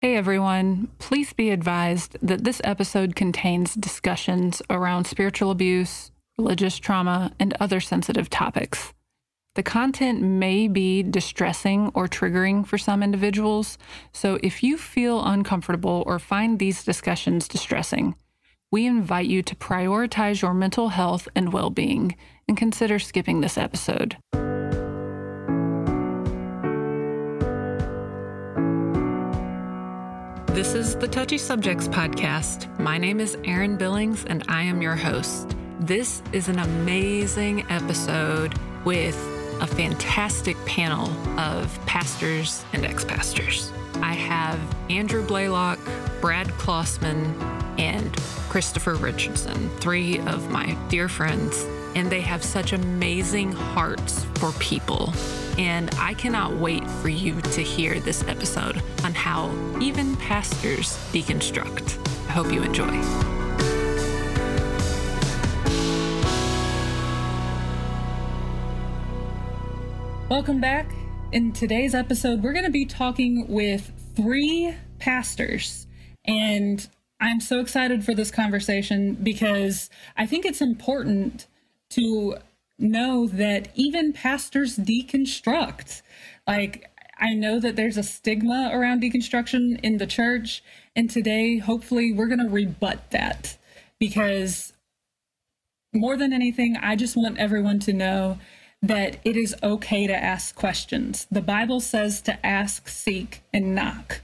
Hey everyone, please be advised that this episode contains discussions around spiritual abuse, religious trauma, and other sensitive topics. The content may be distressing or triggering for some individuals, so if you feel uncomfortable or find these discussions distressing, we invite you to prioritize your mental health and well being and consider skipping this episode. This is the Touchy Subjects Podcast. My name is Erin Billings, and I am your host. This is an amazing episode with a fantastic panel of pastors and ex pastors. I have Andrew Blaylock, Brad Klausman, and Christopher Richardson, three of my dear friends, and they have such amazing hearts for people. And I cannot wait for you to hear this episode on how even pastors deconstruct. I hope you enjoy. Welcome back. In today's episode, we're going to be talking with three pastors. And I'm so excited for this conversation because I think it's important to know that even pastors deconstruct. Like, I know that there's a stigma around deconstruction in the church. And today, hopefully, we're going to rebut that because more than anything, I just want everyone to know that it is okay to ask questions. The Bible says to ask, seek, and knock.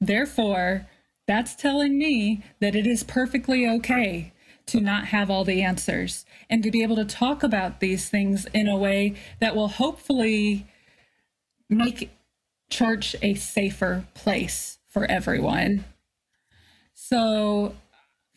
Therefore, that's telling me that it is perfectly okay to not have all the answers and to be able to talk about these things in a way that will hopefully make church a safer place for everyone. So,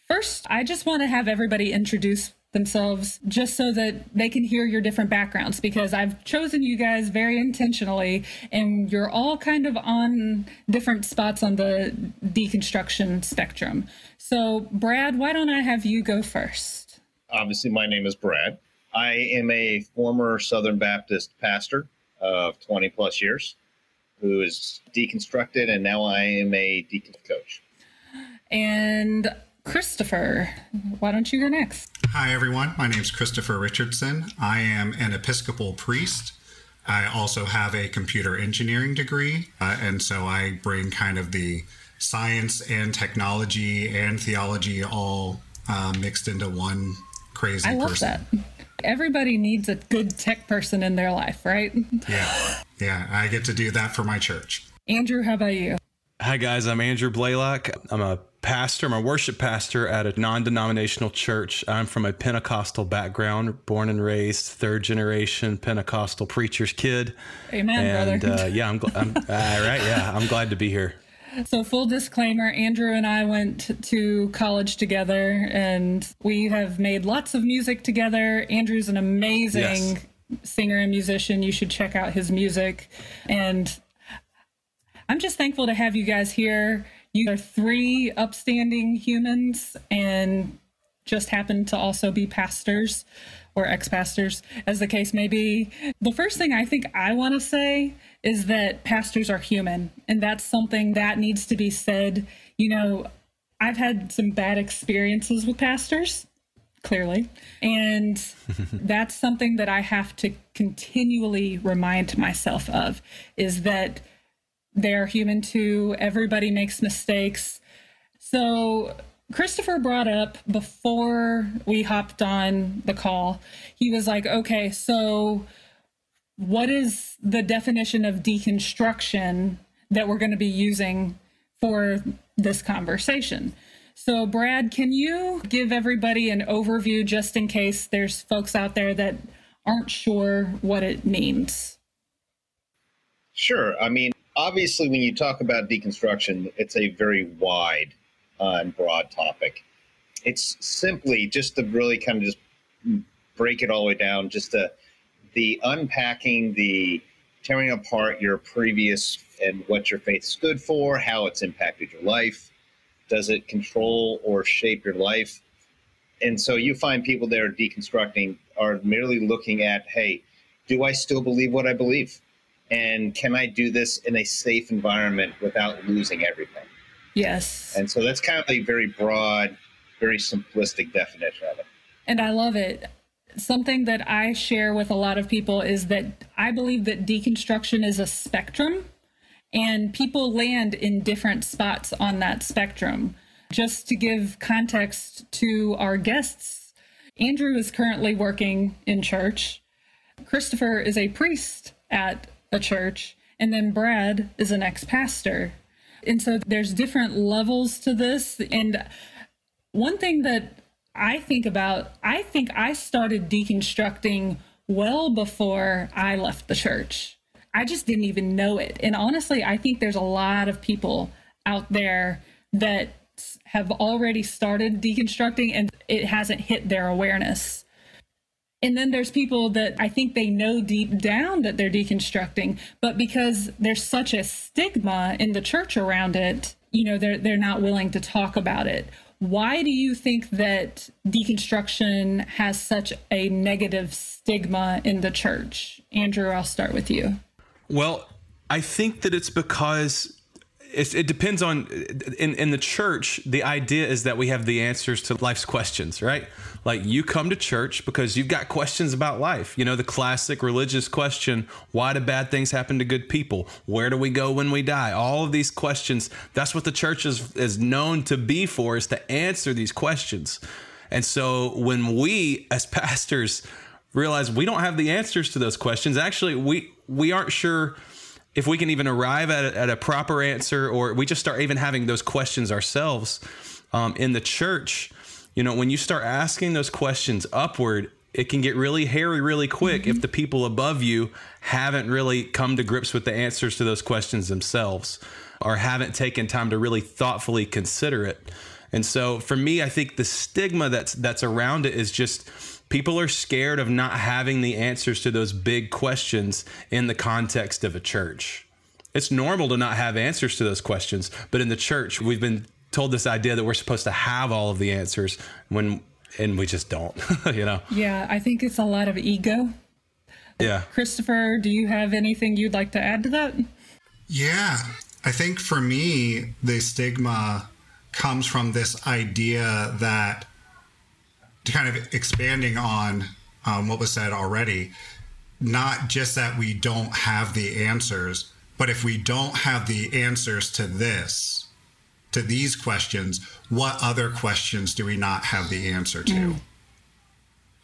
first, I just want to have everybody introduce themselves just so that they can hear your different backgrounds because I've chosen you guys very intentionally and you're all kind of on different spots on the deconstruction spectrum. So, Brad, why don't I have you go first? Obviously, my name is Brad. I am a former Southern Baptist pastor of 20 plus years who is deconstructed, and now I am a deacon coach. And Christopher, why don't you go next? Hi, everyone. My name is Christopher Richardson. I am an Episcopal priest. I also have a computer engineering degree, uh, and so I bring kind of the science and technology and theology all uh, mixed into one crazy I love person. that. Everybody needs a good tech person in their life, right? Yeah, yeah. I get to do that for my church. Andrew, how about you? Hi, guys. I'm Andrew Blaylock. I'm a pastor. I'm a worship pastor at a non denominational church. I'm from a Pentecostal background, born and raised, third generation Pentecostal preacher's kid. Amen, and, brother. uh, yeah, I'm, gl- I'm uh, right. Yeah, I'm glad to be here. So, full disclaimer Andrew and I went to college together and we have made lots of music together. Andrew's an amazing Yes. singer and musician. You should check out his music. And I'm just thankful to have you guys here. You are three upstanding humans and just happen to also be pastors or ex pastors, as the case may be. The first thing I think I want to say is that pastors are human, and that's something that needs to be said. You know, I've had some bad experiences with pastors, clearly, and that's something that I have to continually remind myself of is that they're human too. Everybody makes mistakes. So, Christopher brought up before we hopped on the call, he was like, okay, so what is the definition of deconstruction that we're going to be using for this conversation? So, Brad, can you give everybody an overview just in case there's folks out there that aren't sure what it means? Sure. I mean, obviously, when you talk about deconstruction, it's a very wide uh, and broad topic. It's simply just to really kind of just break it all the way down, just to, the unpacking, the tearing apart your previous and what your faith stood for, how it's impacted your life. Does it control or shape your life? And so you find people that are deconstructing are merely looking at, hey, do I still believe what I believe? And can I do this in a safe environment without losing everything? Yes. And so that's kind of a very broad, very simplistic definition of it. And I love it. Something that I share with a lot of people is that I believe that deconstruction is a spectrum and people land in different spots on that spectrum. Just to give context to our guests, Andrew is currently working in church. Christopher is a priest at a church, and then Brad is an ex pastor. And so there's different levels to this. And one thing that I think about, I think I started deconstructing well before I left the church. I just didn't even know it. And honestly, I think there's a lot of people out there that have already started deconstructing and it hasn't hit their awareness. And then there's people that I think they know deep down that they're deconstructing, but because there's such a stigma in the church around it, you know, they're they're not willing to talk about it. Why do you think that deconstruction has such a negative stigma in the church? Andrew, I'll start with you. Well, I think that it's because it, depends on in in the church. The idea is that we have the answers to life's questions, right? Like you come to church because you've got questions about life. You know, the classic religious question, why do bad things happen to good people? Where do we go when we die? All of these questions, that's what the church is, is known to be for, is to answer these questions. And so when we as pastors realize we don't have the answers to those questions, actually we we aren't sure if we can even arrive at a, at a proper answer or we just start even having those questions ourselves um, in the church you know, when you start asking those questions upward, it can get really hairy really quick mm-hmm. if the people above you haven't really come to grips with the answers to those questions themselves or haven't taken time to really thoughtfully consider it. And so for me, I think the stigma that's that's around it is just people are scared of not having the answers to those big questions in the context of a church. It's normal to not have answers to those questions, but in the church, we've been told this idea that we're supposed to have all of the answers when and we just don't you know? Yeah i think it's a lot of ego. Yeah. Christopher do you have anything you'd like to add to that? Yeah i think for me the stigma comes from this idea that kind of expanding on um, what was said already not just that we don't have the answers but if we don't have the answers to this to these questions, what other questions do we not have the answer to? Mm.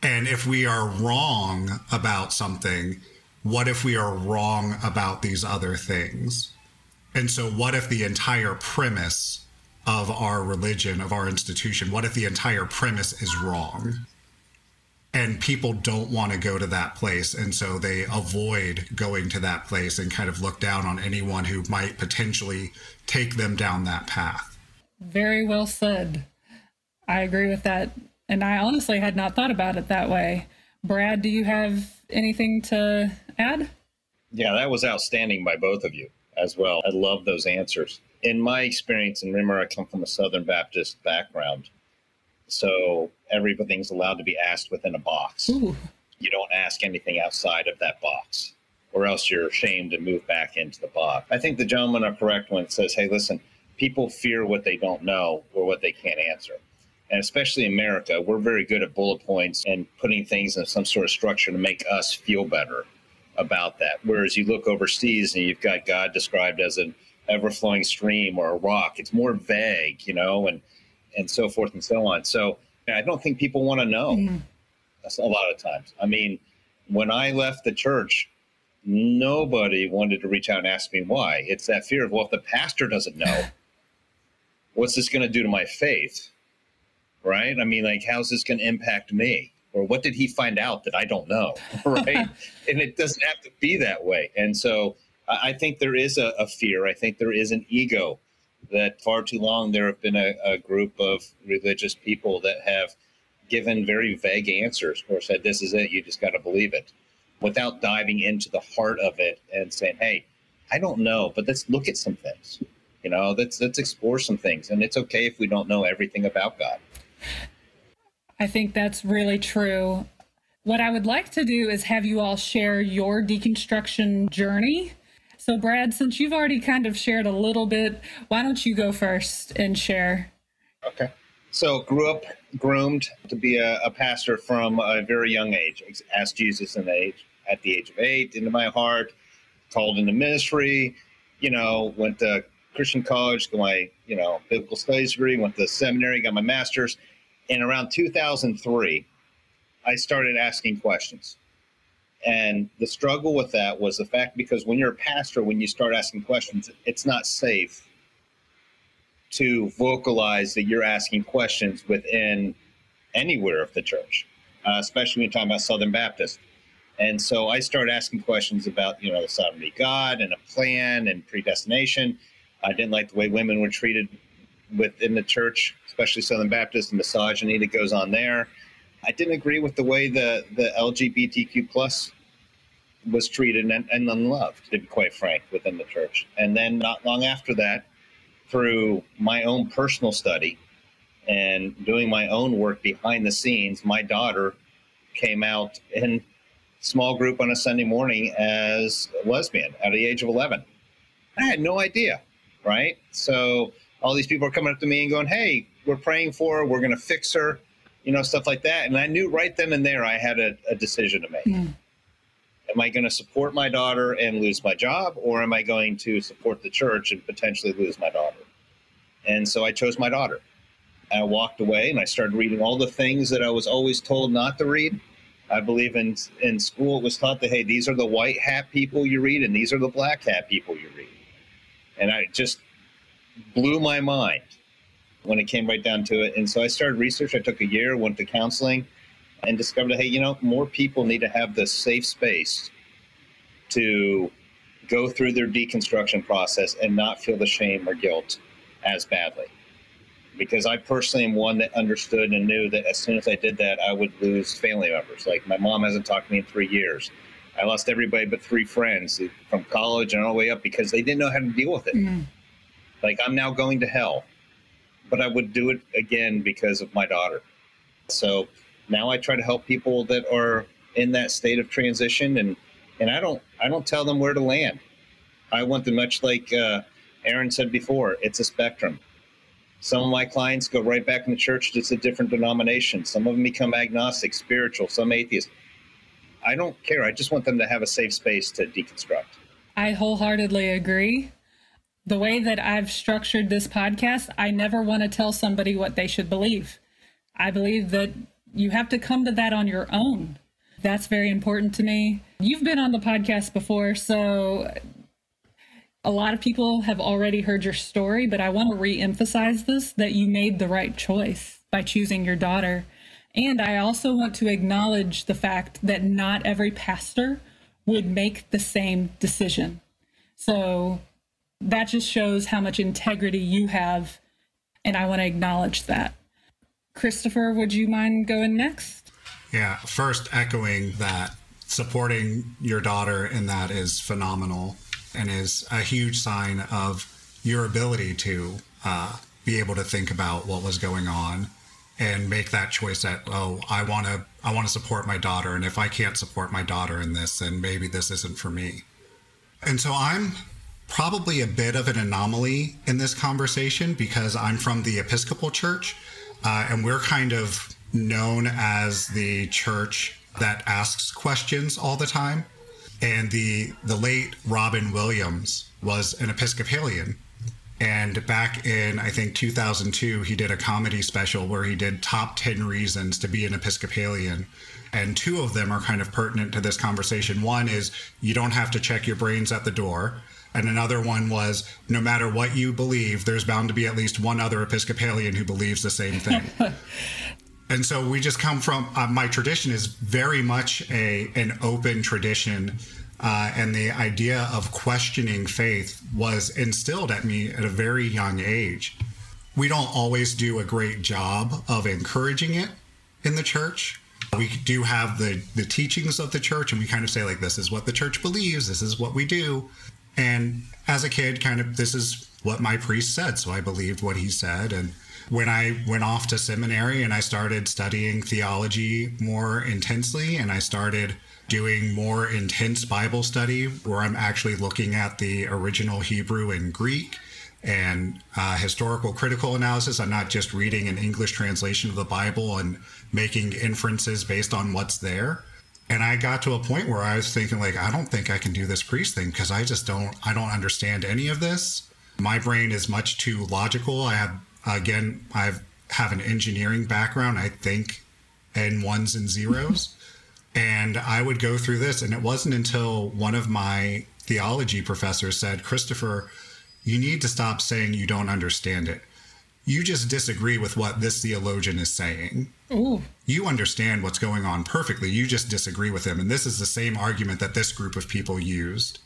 And if we are wrong about something, what if we are wrong about these other things? And so, what if the entire premise of our religion, of our institution, what if the entire premise is wrong? And people don't want to go to that place. And so they avoid going to that place and kind of look down on anyone who might potentially take them down that path. Very well said. I agree with that. And I honestly had not thought about it that way. Brad, do you have anything to add? Yeah, that was outstanding by both of you as well. I love those answers. In my experience, and remember, I come from a Southern Baptist background. So everything's allowed to be asked within a box. Ooh. You don't ask anything outside of that box, or else you're ashamed to move back into the box. I think the gentlemen are correct when it says, hey, listen, people fear what they don't know or what they can't answer. And especially in America, we're very good at bullet points and putting things in some sort of structure to make us feel better about that. Whereas you look overseas and you've got God described as an ever flowing stream or a rock, it's more vague, you know, and, and so forth and so on. So I don't think people want to know mm-hmm. That's a lot of times. I mean, when I left the church, nobody wanted to reach out and ask me why. It's that fear of, well, if the pastor doesn't know, what's this going to do to my faith? Right? I mean, like, how's this going to impact me? Or what did he find out that I don't know? Right? and it doesn't have to be that way. And so I think there is a, a, fear. I think there is an ego that far too long there have been a, a group of religious people that have given very vague answers or said, this is it, you just got to believe it, without diving into the heart of it and saying, hey, I don't know, but let's look at some things. You know, let's let's explore some things, and it's okay if we don't know everything about God. I think that's really true. what I would like to do is have you all share your deconstruction journey. So, Brad, since you've already kind of shared a little bit, why don't you go first and share? Okay. So, grew up groomed to be a, a pastor from a very young age. Asked Jesus in the age, at the age of eight into my heart, called into ministry, you know, went to Christian college, got my, you know, biblical studies degree, went to seminary, got my master's. And around 2003, I started asking questions. And the struggle with that was the fact because when you're a pastor, when you start asking questions, it's not safe to vocalize that you're asking questions within anywhere of the church, uh, especially when you're talking about Southern Baptist. And so I started asking questions about, you know, the sovereignty of God and a plan and predestination. I didn't like the way women were treated within the church, especially Southern Baptist, and misogyny that goes on there. I didn't agree with the way the, the LGBTQ plus was treated and, and unloved, to be quite frank, within the church. And then not long after that, through my own personal study and doing my own work behind the scenes, my daughter came out in small group on a Sunday morning as lesbian at the age of 11. I had no idea, right? So all these people are coming up to me and going, "Hey, we're praying for her. We're going to fix her," you know, stuff like that. And I knew right then and there I had a, a decision to make. Mm. Am I going to support my daughter and lose my job, or am I going to support the church and potentially lose my daughter? And so I chose my daughter. I walked away and I started reading all the things that I was always told not to read. I believe in in school it was taught that hey, these are the white hat people you read, and these are the black hat people you read. And I just blew my mind when it came right down to it. And so I started research. I took a year, went to counseling, and discovered, hey, you know, more people need to have this safe space to go through their deconstruction process and not feel the shame or guilt as badly. Because I personally am one that understood and knew that as soon as I did that, I would lose family members. Like my mom hasn't talked to me in three years. I lost everybody but three friends from college and all the way up because they didn't know how to deal with it. Mm. Like I'm now going to hell, but I would do it again because of my daughter. So now I try to help people that are in that state of transition, and and I don't I don't tell them where to land. I want them much like uh, Erin said before. It's a spectrum. Some of my clients go right back in the church, just a different denomination. Some of them become agnostic, spiritual, some atheist. I don't care. I just want them to have a safe space to deconstruct. I wholeheartedly agree the way that I've structured this podcast, I never want to tell somebody what they should believe. I believe that you have to come to that on your own. That's very important to me. You've been on the podcast before, so a lot of people have already heard your story, but I want to re emphasize this that you made the right choice by choosing your daughter. And I also want to acknowledge the fact that not every pastor would make the same decision. So that just shows how much integrity you have. And I want to acknowledge that. Christopher, would you mind going next? Yeah, first echoing that supporting your daughter in that is phenomenal and is a huge sign of your ability to uh, be able to think about what was going on and make that choice that oh i want to i want to support my daughter and if i can't support my daughter in this then maybe this isn't for me and so i'm probably a bit of an anomaly in this conversation because I'm from the Episcopal Church, uh, and we're kind of known as the church that asks questions all the time. And the the late Robin Williams was an Episcopalian. And back in, I think, 2002, he did a comedy special where he did top 10 reasons to be an Episcopalian. And two of them are kind of pertinent to this conversation. One is you don't have to check your brains at the door. And another one was no matter what you believe, there's bound to be at least one other Episcopalian who believes the same thing. and so we just come from uh, my tradition is very much a an open tradition. Uh, and the idea of questioning faith was instilled at me at a very young age. We don't always do a great job of encouraging it in the church. We do have the the teachings of the church, and we kind of say like, "This is what the church believes. This is what we do." And as a kid, kind of, this is what my priest said. So I believed what he said. And when I went off to seminary and I started studying theology more intensely and I started doing more intense Bible study where I'm actually looking at the original Hebrew and Greek and uh, historical critical analysis. I'm not just reading an English translation of the Bible and making inferences based on what's there. And I got to a point where I was thinking, like, I don't think I can do this priest thing because I just don't, I don't understand any of this. My brain is much too logical. I have, again, I have an engineering background. I think in ones and zeros. And I would go through this. And it wasn't until one of my theology professors said, Christopher, you need to stop saying you don't understand it. You just disagree with what this theologian is saying. Ooh. You understand what's going on perfectly. You just disagree with him. And this is the same argument that this group of people used.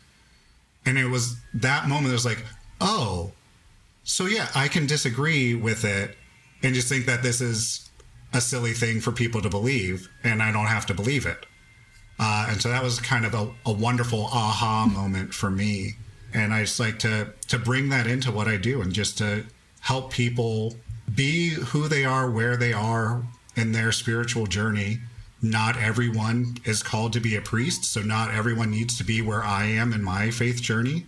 And it was that moment that was like, oh, so yeah, I can disagree with it and just think that this is a silly thing for people to believe, and I don't have to believe it. Uh, and so that was kind of a, a wonderful aha moment for me. And I just like to to bring that into what I do and just to help people be who they are, where they are in their spiritual journey. Not everyone is called to be a priest, so not everyone needs to be where I am in my faith journey.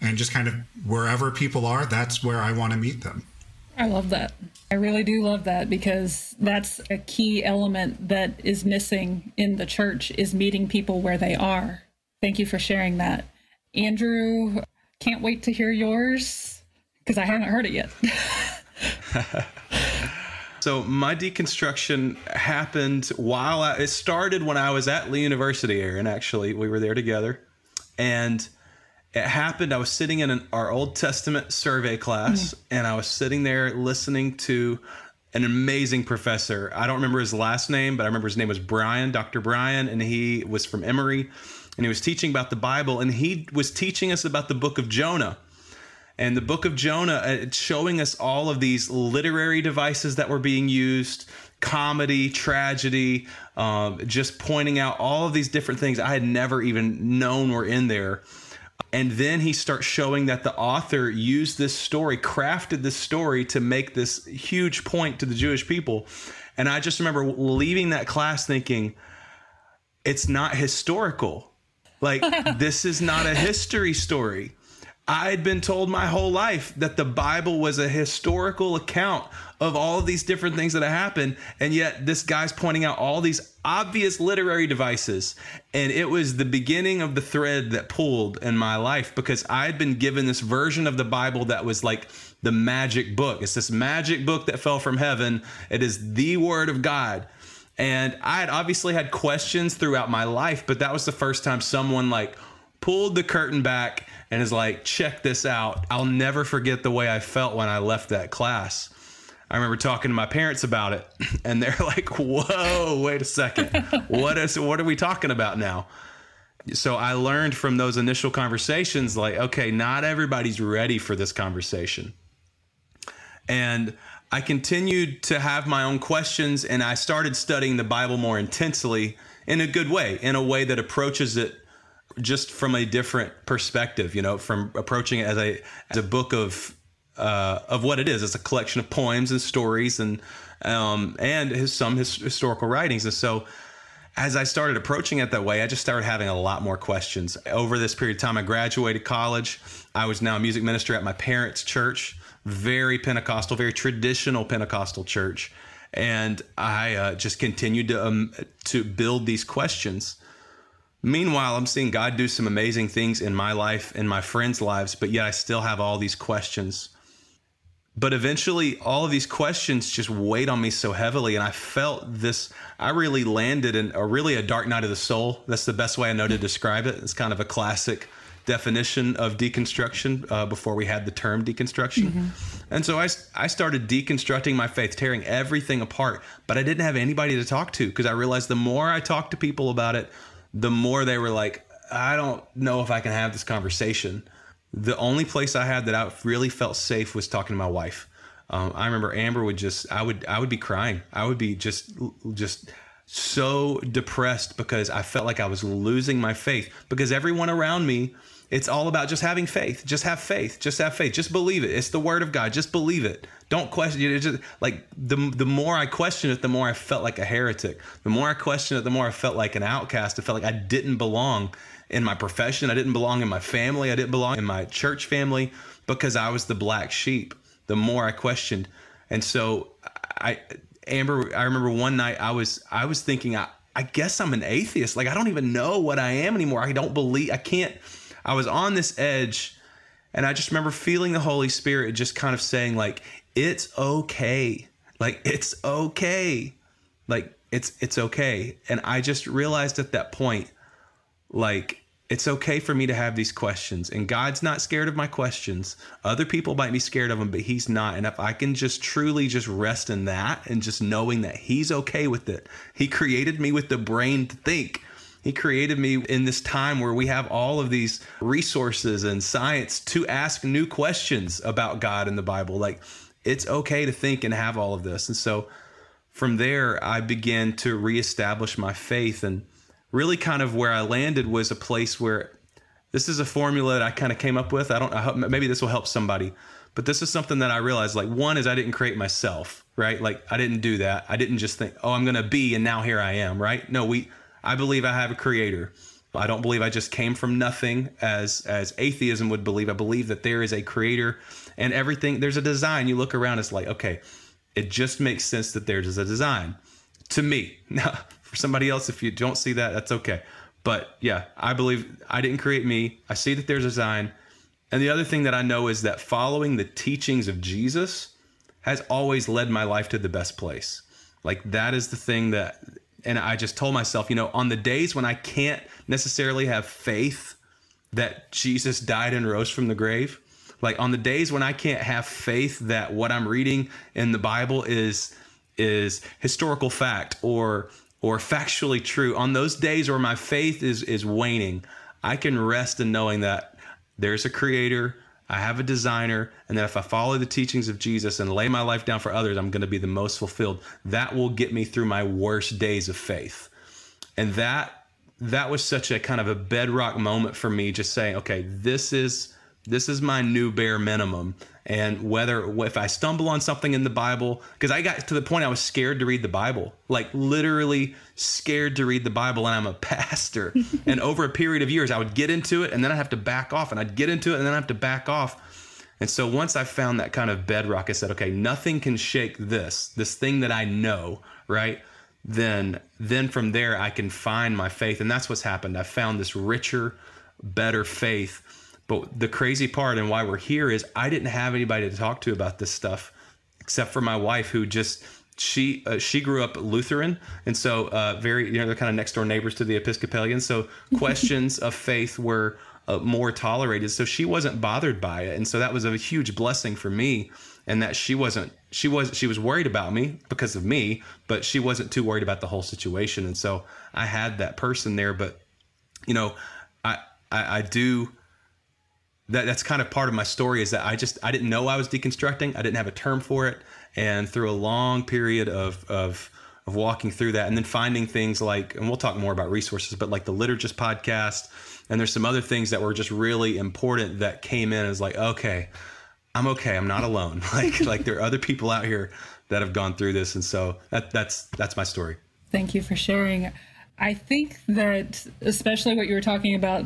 And just kind of wherever people are, that's where I want to meet them. I love that. I really do love that because that's a key element that is missing in the church is meeting people where they are. Thank you for sharing that. Andrew, can't wait to hear yours because I haven't heard it yet. so my deconstruction happened while I, it started when I was at Lee University, Erin. Actually, we were there together, and it happened. I was sitting in an, our Old Testament survey class, mm-hmm. and I was sitting there listening to an amazing professor. I don't remember his last name, but I remember his name was Brian, Dr. Brian, and he was from Emory, and he was teaching about the Bible, and he was teaching us about the book of Jonah. And the book of Jonah, uh, it's showing us all of these literary devices that were being used comedy, tragedy, um, just pointing out all of these different things I had never even known were in there and then he starts showing that the author used this story, crafted this story to make this huge point to the Jewish people. And I just remember leaving that class thinking, it's not historical. Like, this is not a history story. I'd been told my whole life that the Bible was a historical account of all of these different things that happened. And yet, this guy's pointing out all these obvious literary devices. And it was the beginning of the thread that pulled in my life because I'd been given this version of the Bible that was like the magic book. It's this magic book that fell from heaven, it is the Word of God. And I had obviously had questions throughout my life, but that was the first time someone like pulled the curtain back and is like, check this out. I'll never forget the way I felt when I left that class. I remember talking to my parents about it, and they're like, "Whoa, wait a second, what is what are we talking about now?" So I learned from those initial conversations, like, okay, not everybody's ready for this conversation, and I continued to have my own questions, and I started studying the Bible more intensely in a good way, in a way that approaches it just from a different perspective, you know, from approaching it as a as a book of uh, of what it is. It's a collection of poems and stories and um, and his, some his historical writings. And so, as I started approaching it that way, I just started having a lot more questions. Over this period of time, I graduated college. I was now a music minister at my parents' church, very Pentecostal, very traditional Pentecostal church, and I uh, just continued to um, to build these questions. Meanwhile, I'm seeing God do some amazing things in my life and my friends' lives, but yet I still have all these questions. But eventually, all of these questions just weighed on me so heavily, and I felt this. I really landed in a really a dark night of the soul. That's the best way I know to describe it. It's kind of a classic definition of deconstruction uh, before we had the term deconstruction. Mm-hmm. And so I, I started deconstructing my faith, tearing everything apart, but I didn't have anybody to talk to because I realized the more I talked to people about it, the more they were like, I don't know if I can have this conversation. The only place I had that I really felt safe was talking to my wife. Um, I remember Amber would just, I would, I would be crying. I would be just, just so depressed because I felt like I was losing my faith because everyone around me it's all about just having faith. Just have faith. Just have faith. Just believe it. It's the word of God. Just believe it. Don't question it. Just like the the more I questioned it, the more I felt like a heretic. The more I questioned it, the more I felt like an outcast. I felt like I didn't belong in my profession. I didn't belong in my family. I didn't belong in my church family because I was the black sheep. The more I questioned, and so I, Amber, I remember one night I was I was thinking I I guess I'm an atheist. Like I don't even know what I am anymore. I don't believe I can't I was on this edge and I just remember feeling the Holy Spirit just kind of saying like it's okay. Like it's okay. Like it's it's okay. And I just realized at that point like it's okay for me to have these questions and god's not scared of my questions other people might be scared of them but he's not and if i can just truly just rest in that and just knowing that he's okay with it he created me with the brain to think he created me in this time where we have all of these resources and science to ask new questions about god in the bible like it's okay to think and have all of this and so from there i began to reestablish my faith and really kind of where I landed was a place where this is a formula that I kind of came up with. I don't hope maybe this will help somebody. But this is something that I realized like one is I didn't create myself, right? Like I didn't do that. I didn't just think, "Oh, I'm going to be and now here I am," right? No, we I believe I have a creator. I don't believe I just came from nothing as as atheism would believe. I believe that there is a creator and everything there's a design. You look around it's like, okay, it just makes sense that there's a design to me. Now, for somebody else, if you don't see that, that's okay. But yeah, I believe I didn't create me. I see that there's a design. And the other thing that I know is that following the teachings of Jesus has always led my life to the best place. Like that is the thing that, and I just told myself, you know, on the days when I can't necessarily have faith that Jesus died and rose from the grave, like on the days when I can't have faith that what I'm reading in the Bible is is historical fact or or factually true, on those days where my faith is is waning, I can rest in knowing that there's a creator, I have a designer, and that if I follow the teachings of Jesus and lay my life down for others, I'm going to be the most fulfilled. That will get me through my worst days of faith. And that that was such a kind of a bedrock moment for me just saying, okay, this is this is my new bare minimum. And whether if i stumble on something in the bible because i got to the point i was scared to read the bible like literally scared to read the bible and i'm a pastor. And over a period of years i would get into it and then i'd have to back off and i'd get into it and then i'd have to back off. And so once i found that kind of bedrock i said okay nothing can shake this this thing that i know right? Then then from there i can find my faith and that's what's happened. I found this richer better faith but the crazy part and why we're here is I didn't have anybody to talk to about this stuff except for my wife who just she uh, she grew up Lutheran. And so uh, very you know they're kind of next door neighbors to the Episcopalians. So questions of faith were uh, more tolerated. So she wasn't bothered by it. And so that was a huge blessing for me and that she wasn't she was she was worried about me because of me but she wasn't too worried about the whole situation. And so I had that person there but you know I, I, I do that that's kind of part of my story is that I just I didn't know I was deconstructing. I didn't have a term for it, and through a long period of of of walking through that, and then finding things like, and we'll talk more about resources, but like the Liturgist podcast, and there's some other things that were just really important that came in as like, okay, I'm okay, I'm not alone. like like there are other people out here that have gone through this, and so that that's that's my story. Thank you for sharing. I think that, especially what you were talking about,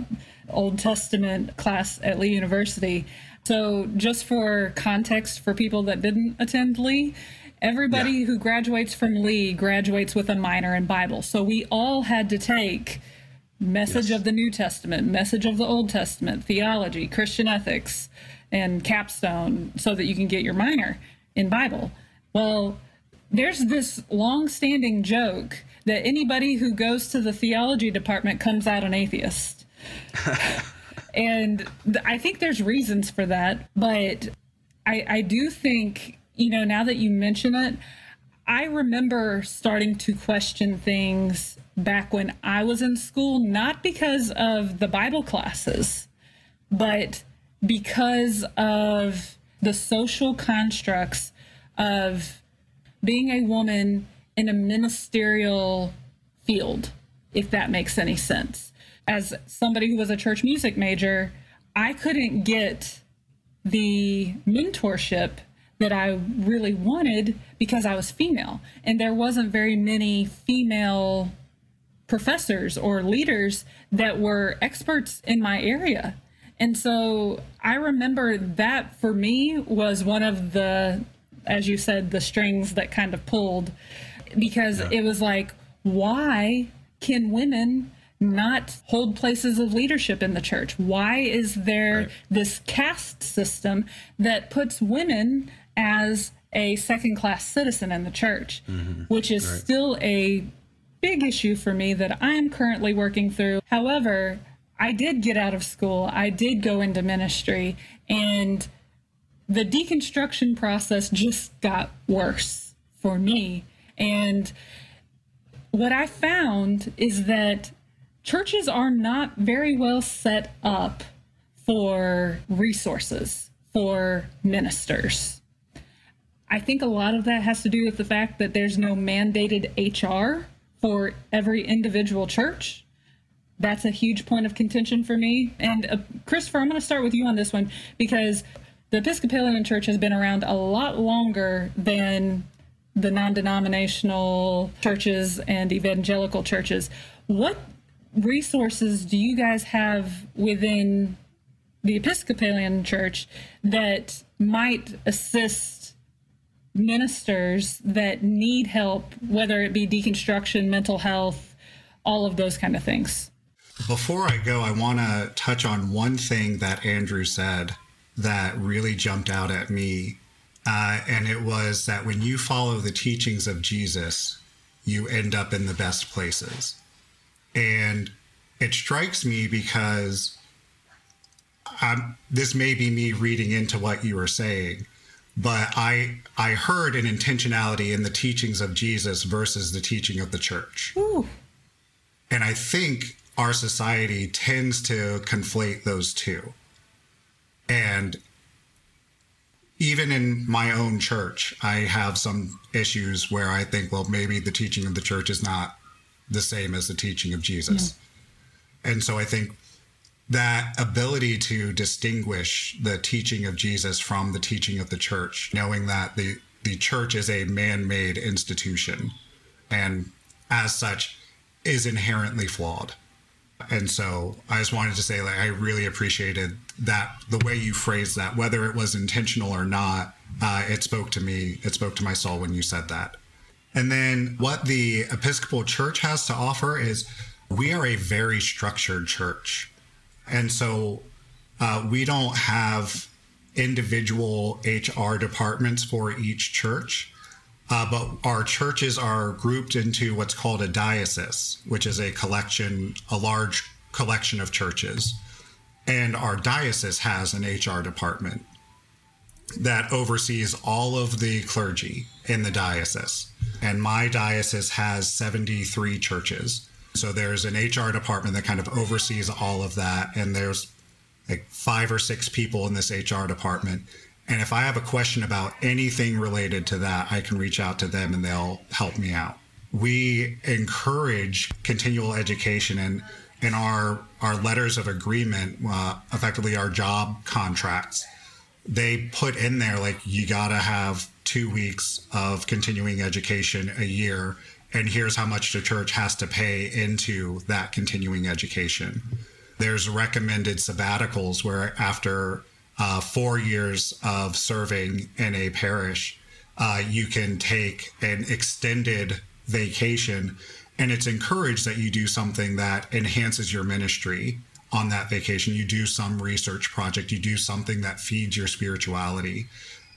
Old Testament class at Lee University. So, just for context for people that didn't attend Lee, everybody yeah. who graduates from Lee graduates with a minor in Bible. So, we all had to take message yes. of the New Testament, message of the Old Testament, theology, Christian ethics, and capstone so that you can get your minor in Bible. Well, there's this long-standing joke that anybody who goes to the theology department comes out an atheist. and I think there's reasons for that, but I, I do think, you know, now that you mention it, I remember starting to question things back when I was in school, not because of the Bible classes, but because of the social constructs of being a woman in a ministerial field, if that makes any sense. As somebody who was a church music major, I couldn't get the mentorship that I really wanted because I was female. And there wasn't very many female professors or leaders that were experts in my area. And so I remember that for me was one of the, as you said, the strings that kind of pulled because yeah. it was like, why can women not hold places of leadership in the church? Why is there right. this caste system that puts women as a second class citizen in the church, mm-hmm. which is right. still a big issue for me that I'm currently working through. However, I did get out of school, I did go into ministry, and the deconstruction process just got worse for me. And what I found is that churches are not very well set up for resources for ministers. I think a lot of that has to do with the fact that there's no mandated HR for every individual church. That's a huge point of contention for me. And uh, Christopher, I'm going to start with you on this one because the Episcopalian Church has been around a lot longer than the non denominational churches and evangelical churches. What resources do you guys have within the Episcopalian Church that might assist ministers that need help, whether it be deconstruction, mental health, all of those kind of things? Before I go, I want to touch on one thing that Andrew said that really jumped out at me. Uh, and it was that when you follow the teachings of Jesus, you end up in the best places. And it strikes me because I'm, this may be me reading into what you were saying, but I I heard an intentionality in the teachings of Jesus versus the teaching of the church. Ooh. And I think our society tends to conflate those two. And even in my own church, I have some issues where I think, well, maybe the teaching of the church is not the same as the teaching of Jesus. Yeah. And so I think that ability to distinguish the teaching of Jesus from the teaching of the church, knowing that the, the church is a man made institution and as such is inherently flawed. And so I just wanted to say, like, I really appreciated that the way you phrased that, whether it was intentional or not, uh, it spoke to me, it spoke to my soul when you said that. And then what the Episcopal Church has to offer is we are a very structured church. And so uh, we don't have individual HR departments for each church, uh, but our churches are grouped into what's called a diocese, which is a collection, a large collection of churches. And our diocese has an HR department that oversees all of the clergy in the diocese. And my diocese has 73 churches. So there's an HR department that kind of oversees all of that. And there's like five or six people in this HR department. And if I have a question about anything related to that, I can reach out to them and they'll help me out. We encourage continual education and in our our letters of agreement, uh, effectively our job contracts, they put in there like you got to have two weeks of continuing education a year and here's how much the church has to pay into that continuing education. There's recommended sabbaticals where after uh, four years of serving in a parish, uh, you can take an extended vacation, and it's encouraged that you do something that enhances your ministry on that vacation. You do some research project, you do something that feeds your spirituality,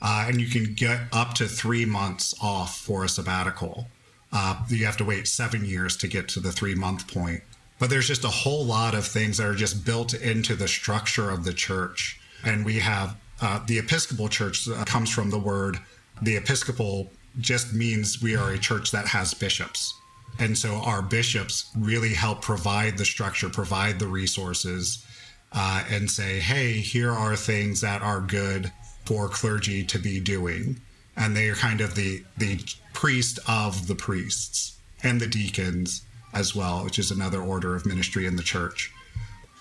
uh, and you can get up to three months off for a sabbatical. Uh, you have to wait seven years to get to the three month point. But there's just a whole lot of things that are just built into the structure of the church. And we have uh, the Episcopal Church uh, comes from the word, the Episcopal just means we are a church that has bishops. And so our bishops really help provide the structure, provide the resources, uh, and say, hey, here are things that are good for clergy to be doing. And they are kind of the, the priest of the priests and the deacons as well, which is another order of ministry in the church.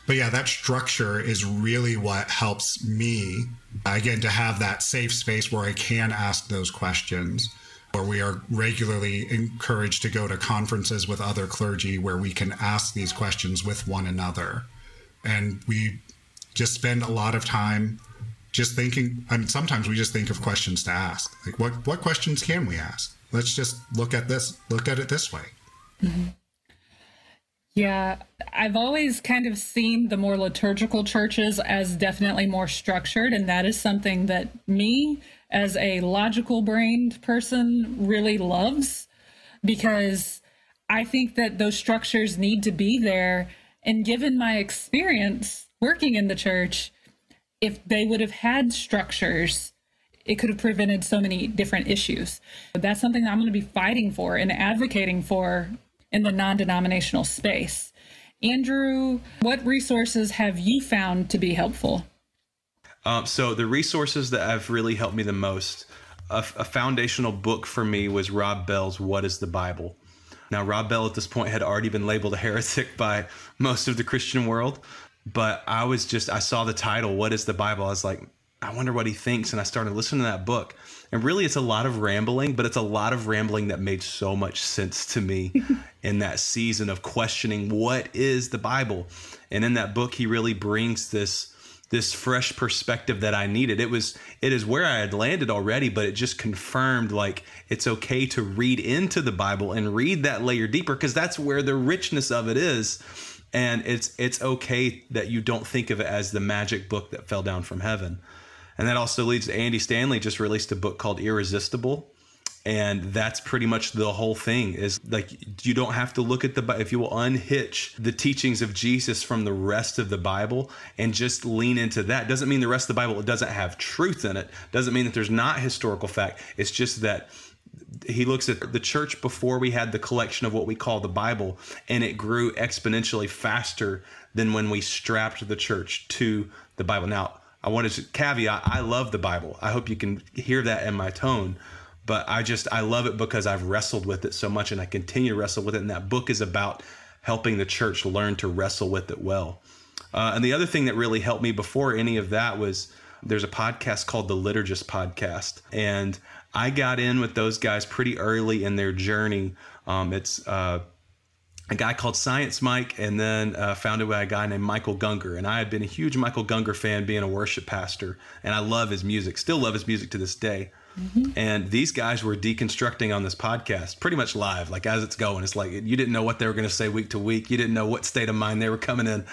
But yeah, that structure is really what helps me, again, to have that safe space where I can ask those questions, where we are regularly encouraged to go to conferences with other clergy where we can ask these questions with one another. And we just spend a lot of time just thinking I mean sometimes we just think of questions to ask. Like what what questions can we ask? Let's just look at this look at it this way. Mm-hmm. Yeah, I've always kind of seen the more liturgical churches as definitely more structured, and that is something that me, as a logical brained person, really loves because I think that those structures need to be there. And given my experience working in the church, if they would have had structures, it could have prevented so many different issues. But that's something that I'm going to be fighting for and advocating for in the non denominational space. Andrew, what resources have you found to be helpful? Um, so, the resources that have really helped me the most, a, a foundational book for me was Rob Bell's What is the Bible? Now, Rob Bell at this point had already been labeled a heretic by most of the Christian world but I was just I saw the title, "What is the Bible?" I was like, I wonder what he thinks, and I started listening to that book. And really, it's a lot of rambling, but it's a lot of rambling that made so much sense to me in that season of questioning what is the Bible. And in that book, he really brings this this fresh perspective that I needed. It was it is where I had landed already, but it just confirmed like it's okay to read into the Bible and read that layer deeper because that's where the richness of it is. And it's it's okay that you don't think of it as the magic book that fell down from heaven. And that also leads to andy stanley just released a book called irresistible and that's pretty much the whole thing is like you don't have to look at the if you will unhitch the teachings of jesus from the rest of the bible and just lean into that doesn't mean the rest of the bible doesn't have truth in it doesn't mean that there's not historical fact it's just that he looks at the church before we had the collection of what we call the Bible, and it grew exponentially faster than when we strapped the church to the Bible. Now, I want to caveat I love the Bible. I hope you can hear that in my tone. But I just, I love it because I've wrestled with it so much and I continue to wrestle with it. And that book is about helping the church learn to wrestle with it well. Uh, and the other thing that really helped me before any of that was there's a podcast called the Liturgist Podcast. And I got in with those guys pretty early in their journey. Um, it's uh, a guy called Science Mike, and then uh, founded by a guy named Michael Gungor. And I had been a huge Michael Gungor fan, being a worship pastor, and I love his music. Still love his music to this day. Mm-hmm. And these guys were deconstructing on this podcast pretty much live, like as it's going. It's like you didn't know what they were going to say week to week. You didn't know what state of mind they were coming in.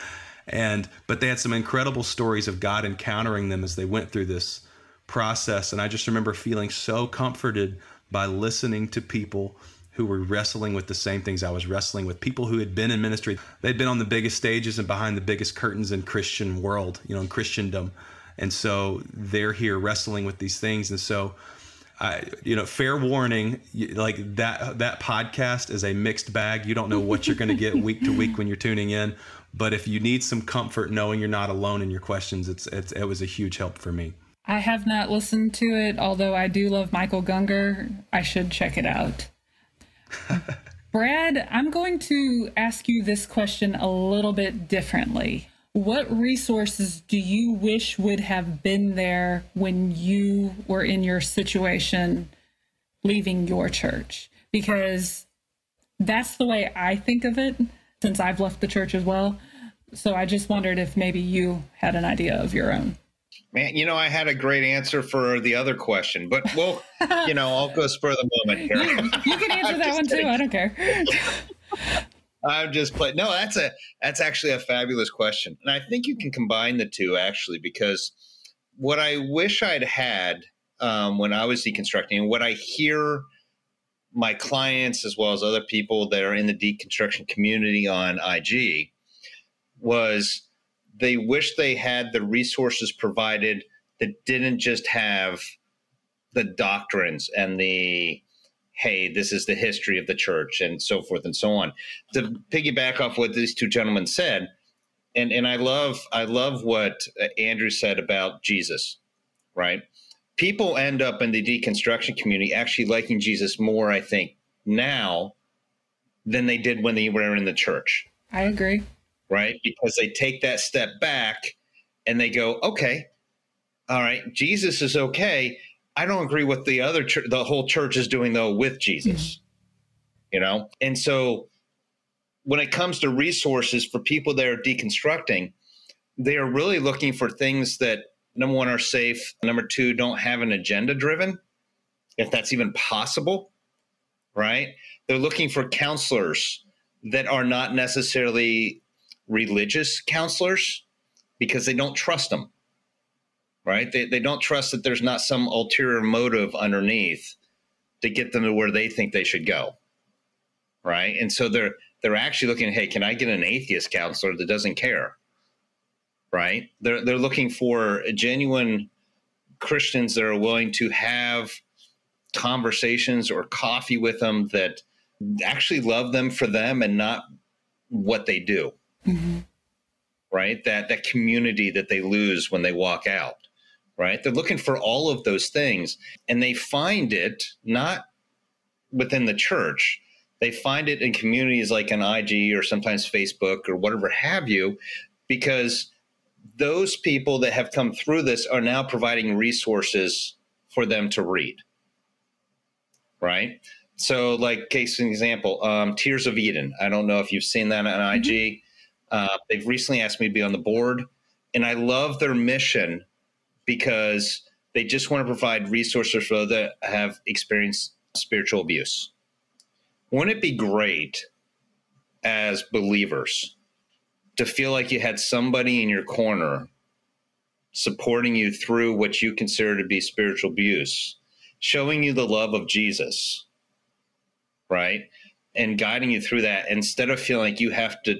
And but they had some incredible stories of God encountering them as they went through this process. And I just remember feeling so comforted by listening to people who were wrestling with the same things I was wrestling with. People who had been in ministry, they'd been on the biggest stages and behind the biggest curtains in Christian world, you know, in Christendom. And so they're here wrestling with these things. And so, I, you know, fair warning, like that that podcast is a mixed bag. You don't know what you're going to get week to week when you're tuning in. But if you need some comfort knowing you're not alone in your questions, it's, it's it was a huge help for me. I have not listened to it, although I do love Michael Gungor. I should check it out. Brad, I'm going to ask you this question a little bit differently. What resources do you wish would have been there when you were in your situation leaving your church? Because that's the way I think of it since I've left the church as well. So I just wondered if maybe you had an idea of your own. Man, you know, I had a great answer for the other question, but well, you know, I'll go spur the moment here. You, you can answer that one kidding. too. I don't care. I'm just playing. No, that's a that's actually a fabulous question, and I think you can combine the two actually because what I wish I'd had um, when I was deconstructing, and what I hear my clients as well as other people that are in the deconstruction community on IG was they wish they had the resources provided that didn't just have the doctrines and the hey this is the history of the church and so forth and so on to piggyback off what these two gentlemen said and and i love i love what uh, andrew said about jesus right people end up in the deconstruction community actually liking jesus more i think now than they did when they were in the church i agree right? Because they take that step back and they go, okay, all right, Jesus is okay. I don't agree with the other church, the whole church is doing though with Jesus, mm-hmm. you know? And so when it comes to resources for people that are deconstructing, they are really looking for things that number one are safe, number two don't have an agenda driven, if that's even possible, right? They're looking for counselors that are not necessarily religious counselors because they don't trust them, right? They, they don't trust that there's not some ulterior motive underneath to get them to where they think they should go, right? And so they're they're actually looking, hey, can I get an atheist counselor that doesn't care? Right? They're they're looking for genuine Christians that are willing to have conversations or coffee with them that actually love them for them and not what they do. Mm-hmm. Right? That that community that they lose when they walk out. Right? They're looking for all of those things and they find it not within the church they find it in communities like an IG or sometimes Facebook or whatever have you, because those people that have come through this are now providing resources for them to read. Right? So, like, case an example, um, Tears of Eden. I don't know if you've seen that on IG. Mm-hmm. Uh, they've recently asked me to be on the board, and I love their mission because they just want to provide resources for those that have experienced spiritual abuse. Wouldn't it be great as believers to feel like you had somebody in your corner supporting you through what you consider to be spiritual abuse, showing you the love of Jesus, right? And guiding you through that instead of feeling like you have to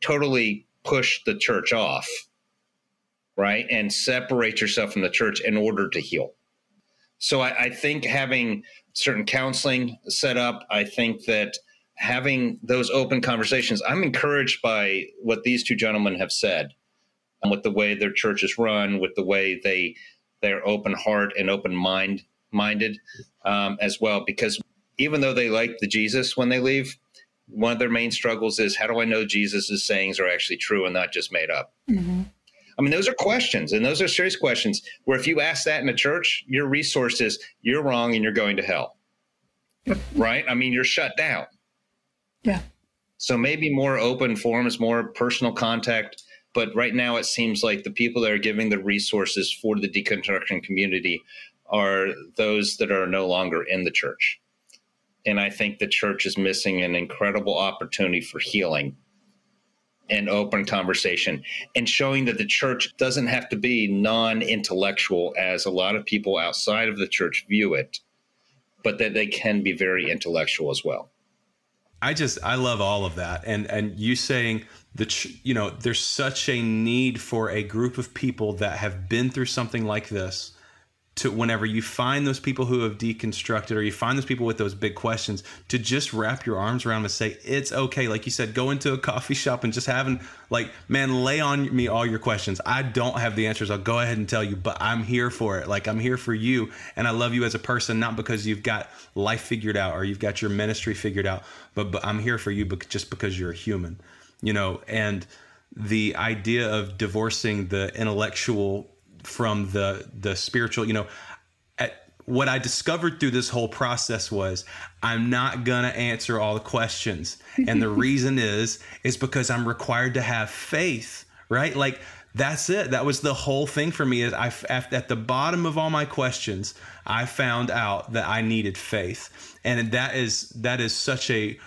totally push the church off, right? And separate yourself from the church in order to heal. So I, I think having certain counseling set up, I think that having those open conversations, I'm encouraged by what these two gentlemen have said, um, with the way their church is run, with the way they they're open heart and open mind minded um, as well. Because even though they like the Jesus when they leave, one of their main struggles is how do I know Jesus' sayings are actually true and not just made up? Mm-hmm. I mean, those are questions, and those are serious questions. Where if you ask that in a church, your resource is you're wrong and you're going to hell, right? I mean, you're shut down. Yeah. So maybe more open forums, more personal contact. But right now, it seems like the people that are giving the resources for the deconstruction community are those that are no longer in the church. And I think the church is missing an incredible opportunity for healing and open conversation and showing that the church doesn't have to be non intellectual as a lot of people outside of the church view it, but that they can be very intellectual as well. I just I love all of that, and and you saying that you know there's such a need for a group of people that have been through something like this to whenever you find those people who have deconstructed or you find those people with those big questions to just wrap your arms around and say it's okay. Like you said go into a coffee shop and just having like man lay on me all your questions. I don't have the answers. I'll go ahead and tell you but i'm here for it. Like i'm here for you and i love you as a person not because you've got life figured out or you've got your ministry figured out but, but i'm here for you but just because you're a human you know? And the idea of divorcing the intellectual from the the spiritual you know at, what i discovered through this whole process was i'm not gonna answer all the questions. And the reason is is because i'm required to have faith right? Like that's it. That was the whole thing for me is i at the bottom of all my questions i found out that i needed faith. And that is that is such a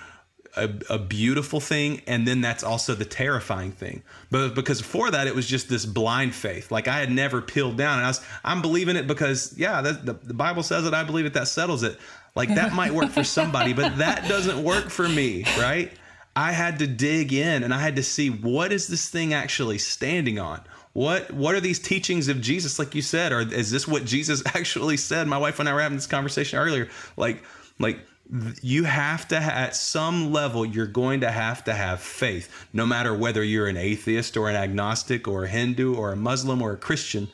a, a, beautiful thing and then that's also the terrifying thing. But because for that it was just this blind faith. Like i had never peeled down and i was i'm believing it because yeah the, the bible says it i believe it that settles it. Like that might work for somebody but that doesn't work for me right? I had to dig in and i had to see what is this thing actually standing on? What what are these teachings of jesus? Like you said or is this what jesus actually said? My wife and i were having this conversation earlier. Like like you have to at some level you're going to have to have faith no matter whether you're an atheist or an agnostic or a hindu or a muslim or a christian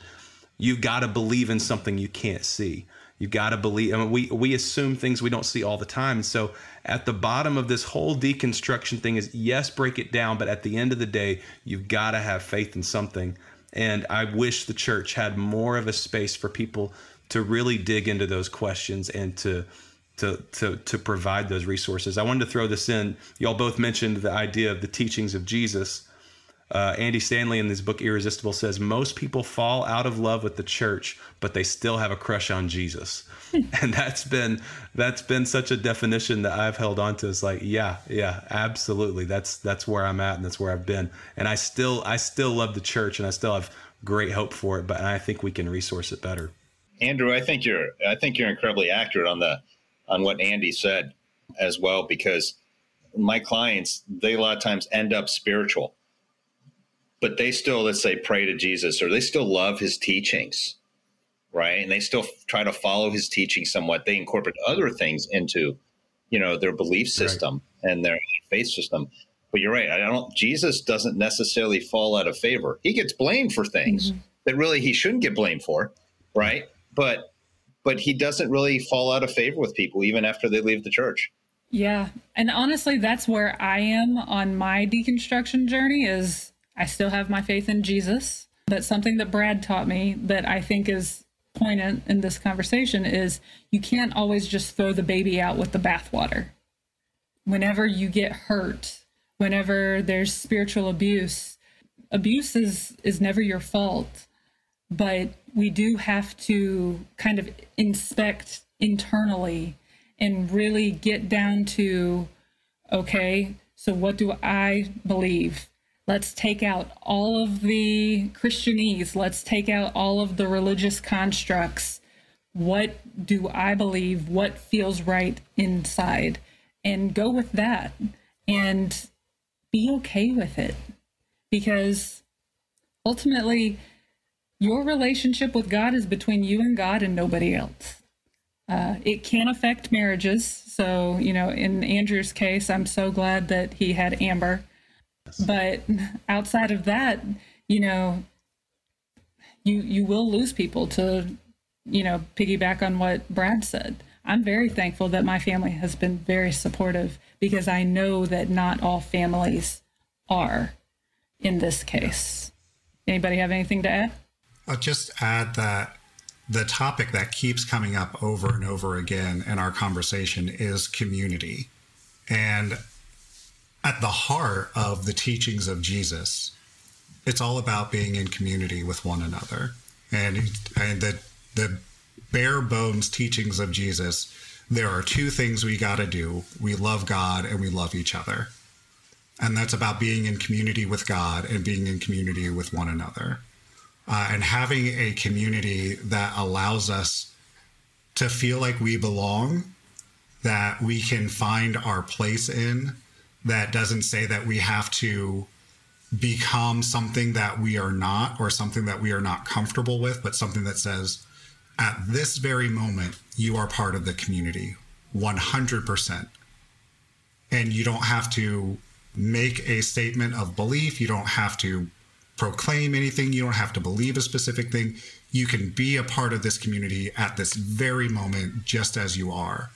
you've got to believe in something you can't see You got to believe. I mean, we we assume things we don't see all the time. And so at the bottom of this whole deconstruction thing is yes, break it down, but at the end of the day, you've got to have faith in something. And I wish the church had more of a space for people to really dig into those questions and to to to to provide those resources. I wanted to throw this in. Y'all both mentioned the idea of the teachings of Jesus. Uh, Andy Stanley in his book Irresistible says most people fall out of love with the church, but they still have a crush on Jesus, and that's been that's been such a definition that I've held on to. It's like, yeah, yeah, absolutely. That's that's where I'm at, and that's where I've been, and I still I still love the church, and I still have great hope for it, but I think we can resource it better. Andrew, I think you're I think you're incredibly accurate on the on what Andy said as well, because my clients they a lot of times end up spiritual but they still let's say pray to jesus or they still love his teachings right? And they still try to follow his teaching somewhat. They incorporate other things into you know their belief system right. and their faith system. But you're right i don't jesus doesn't necessarily fall out of favor. He gets blamed for things mm-hmm. that really he shouldn't get blamed for right? But but he doesn't really fall out of favor with people even after they leave the church yeah and honestly that's where i am on my deconstruction journey is I still have my faith in Jesus. But something that Brad taught me that I think is poignant in this conversation is you can't always just throw the baby out with the bathwater. Whenever you get hurt, whenever there's spiritual abuse, abuse is is never your fault, but we do have to kind of inspect internally and really get down to okay, so what do I believe? Let's take out all of the Christianese. Let's take out all of the religious constructs. What do I believe? What feels right inside? And go with that and be okay with it. Because ultimately, your relationship with God is between you and God and nobody else. Uh, it can affect marriages. So, you know, in Andrew's case, I'm so glad that he had Amber but outside of that, you know, you you will lose people to, you know, piggyback on what Brad said. I'm very thankful that my family has been very supportive because I know that not all families are in this case. Anybody have anything to add? I'll just add that the topic that keeps coming up over and over again in our conversation is community. And at the heart of the teachings of Jesus, it's all about being in community with one another. And, and the, the bare bones teachings of Jesus, there are two things we got to do we love God and we love each other. And that's about being in community with God and being in community with one another. Uh, and having a community that allows us to feel like we belong, that we can find our place in, that doesn't say that we have to become something that we are not or something that we are not comfortable with, but something that says, at this very moment, you are part of the community 100%. And you don't have to make a statement of belief. You don't have to proclaim anything. You don't have to believe a specific thing. You can be a part of this community at this very moment, just as you are.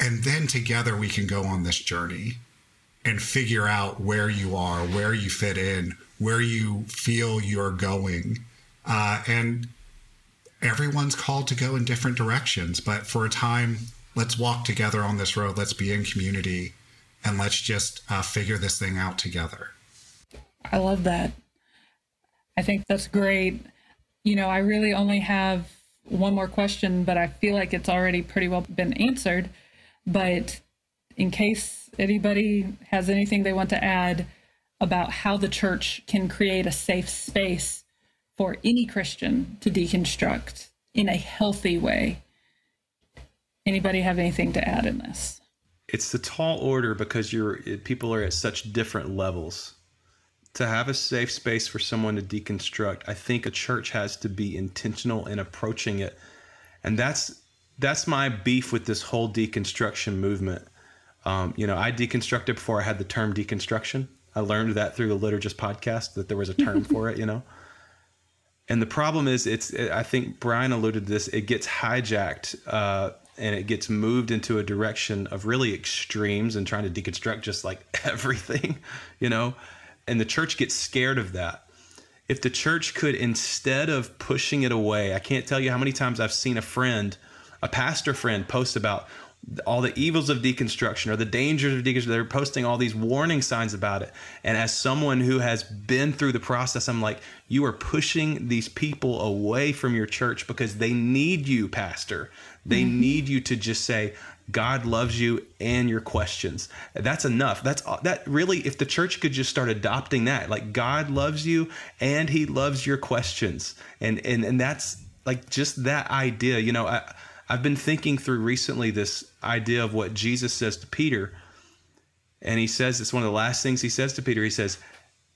And then together we can go on this journey and figure out where you are, where you fit in, where you feel you're going. Uh, and everyone's called to go in different directions. But for a time, let's walk together on this road. Let's be in community and let's just uh, figure this thing out together. I love that. I think that's great. You know, I really only have one more question, but I feel like it's already pretty well been answered. But in case anybody has anything they want to add about how the church can create a safe space for any Christian to deconstruct in a healthy way. Anybody have anything to add in this? It's the tall order because you're people are at such different levels. To have a safe space for someone to deconstruct, I think a church has to be intentional in approaching it. And that's that's my beef with this whole deconstruction movement um, you know, I deconstructed before I had the term deconstruction. I learned that through the Liturgist podcast that there was a term for it, you know. And the problem is, it's I think Brian alluded to this. It gets hijacked uh, and it gets moved into a direction of really extremes and trying to deconstruct just like everything, you know. And the church gets scared of that. If the church could, instead of pushing it away, I can't tell you how many times I've seen a friend, a pastor friend, post about all the evils of deconstruction or the dangers of deconstruction. They're posting all these warning signs about it. And as someone who has been through the process, I'm like, you are pushing these people away from your church because they need you, Pastor. They mm-hmm. need you to just say, God loves you and your questions. That's enough. That's that really if the church could just start adopting that. Like God loves you and he loves your questions. And and and that's like just that idea, you know, I I've been thinking through recently this idea of what Jesus says to Peter. And he says, it's one of the last things he says to Peter. He says,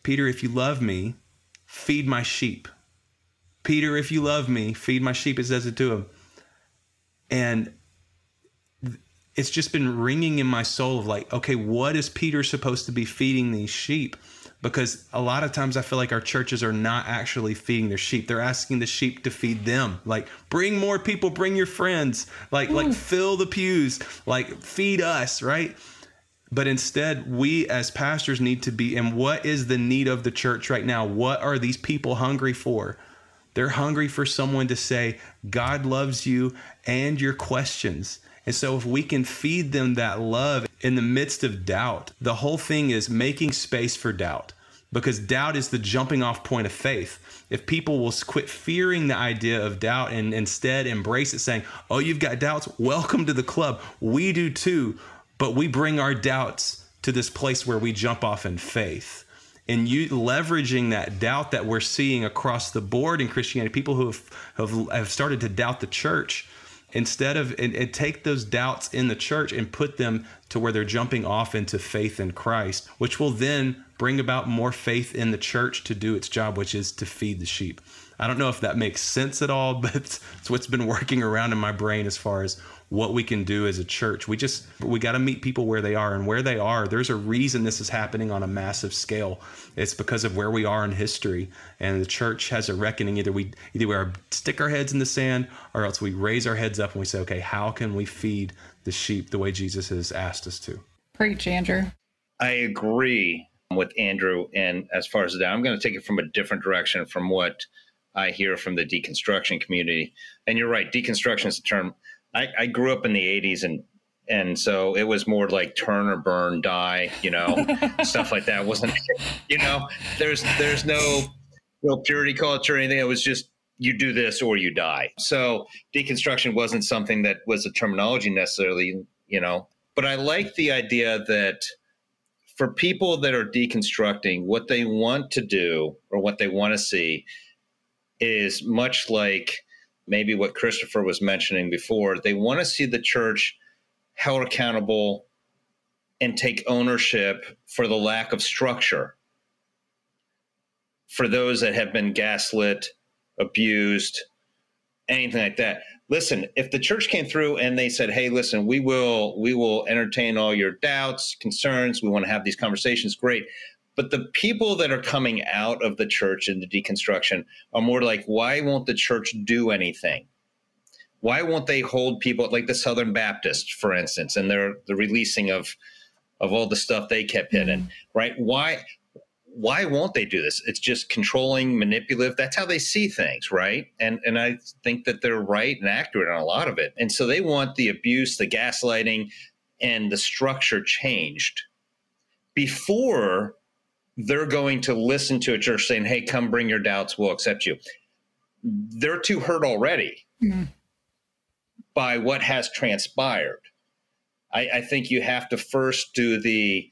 Peter, if you love me, feed my sheep. Peter, if you love me, feed my sheep. It says it to him. And it's just been ringing in my soul of like, okay, what is Peter supposed to be feeding these sheep? Because a lot of times I feel like our churches are not actually feeding their sheep. They're asking the sheep to feed them. Like bring more people, bring your friends. Like Ooh. like fill the pews, like feed us, right? But instead, we as pastors need to be and what is the need of the church right now? What are these people hungry for? They're hungry for someone to say, God loves you and your questions. And so, if we can feed them that love in the midst of doubt, the whole thing is making space for doubt because doubt is the jumping off point of faith. If people will quit fearing the idea of doubt and instead embrace it, saying, Oh, you've got doubts, welcome to the club. We do too, but we bring our doubts to this place where we jump off in faith. And you leveraging that doubt that we're seeing across the board in Christianity, people who have, have, have started to doubt the church, instead of and, and, take those doubts in the church and put them to where they're jumping off into faith in Christ, which will then bring about more faith in the church to do its job, which is to feed the sheep. I don't know if that makes sense at all, but it's, it's what's been working around in my brain as far as what we can do as a church. We just we got to meet people where they are and where they are. There's a reason this is happening on a massive scale. It's because of where we are in history, and the church has a reckoning. Either we either we stick our heads in the sand, or else we raise our heads up and we say, okay, how can we feed the sheep the way Jesus has asked us to? Preach, Andrew. I agree with Andrew. And as far as that, I'm going to take it from a different direction from what I hear from the deconstruction community. And you're right, deconstruction is a term. I, I grew up in the 80s and and so it was more like turn or burn, die, you know, stuff like that. It wasn't you know, there's there's no no purity culture or anything. It was just you do this or you die. So deconstruction wasn't something that was a terminology necessarily, you know. But I like the idea that for people that are deconstructing, what they want to do or what they want to see is much like maybe what Christopher was mentioning before. They want to see the church held accountable and take ownership for the lack of structure for those that have been gaslit, abused, anything like that listen, if the church came through and they said, "Hey, listen, we will we will entertain all your doubts, concerns. We want to have these conversations." Great. But the people that are coming out of the church in the deconstruction are more like, "Why won't the church do anything?" Why won't they hold people like the Southern Baptist, for instance, and their the releasing of of all the stuff they kept hidden, mm-hmm. right? Why why won't they do this? It's just controlling, manipulative. That's how they see things, right? And and I think that they're right and accurate on a lot of it. And so they want the abuse, the gaslighting, and the structure changed before they're going to listen to a church saying, "Hey, come bring your doubts, we'll accept you." They're too hurt already mm-hmm. by what has transpired. I, I think you have to first do the,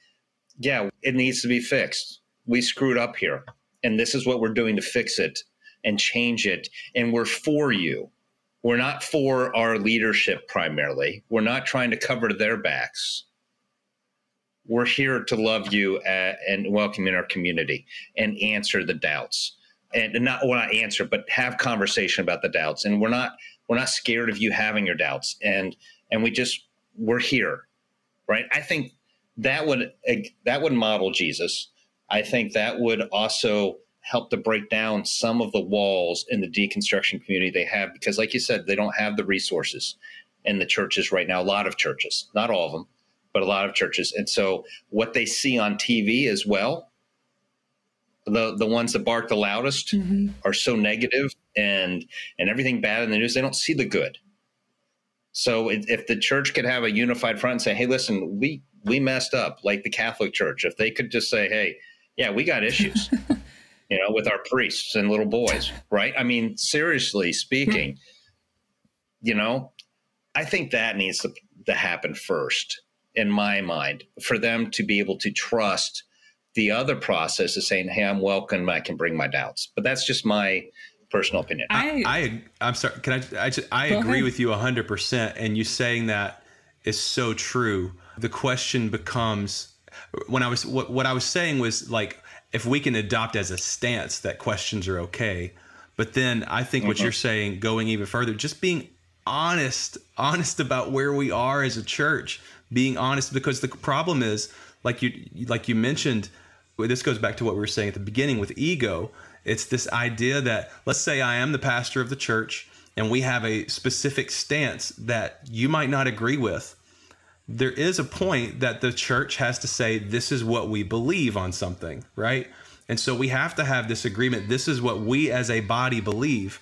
yeah, it needs to be fixed we screwed up here and this is what we're doing to fix it and change it and we're for you we're not for our leadership primarily we're not trying to cover their backs we're here to love you uh, and welcome in our community and answer the doubts. And not well not answer but have conversation about the doubts. And we're not we're not scared of you having your doubts. And and we just we're here right? I think that would that would model jesus. I think that would also help to break down some of the walls in the deconstruction community they have because like you said they don't have the resources in the churches right now a lot of churches not all of them but a lot of churches. And so what they see on tv as well the the ones that bark the loudest mm-hmm. are so negative and and everything bad in the news they don't see the good. So if the church could have a unified front and say hey listen we we messed up like the catholic church if they could just say hey yeah we got issues you know with our priests and little boys right? I mean seriously speaking you know i think that needs to, to happen first in my mind for them to be able to trust the other process is saying, "Hey, I'm welcome. I can bring my doubts." But that's just my personal opinion. I, I am sorry. Can I? I, just, I agree ahead. with you 100. percent And you saying that is so true. The question becomes when I was what, what I was saying was like if we can adopt as a stance that questions are okay, but then I think mm-hmm. what you're saying going even further, just being honest, honest about where we are as a church, being honest because the problem is like you like you mentioned this goes back to what we were saying at the beginning with ego. It's this idea that let's say I am the pastor of the church and we have a specific stance that you might not agree with. There is a point that the church has to say, this is what we believe on something, right? And so we have to have this agreement. This is what we as a body believe.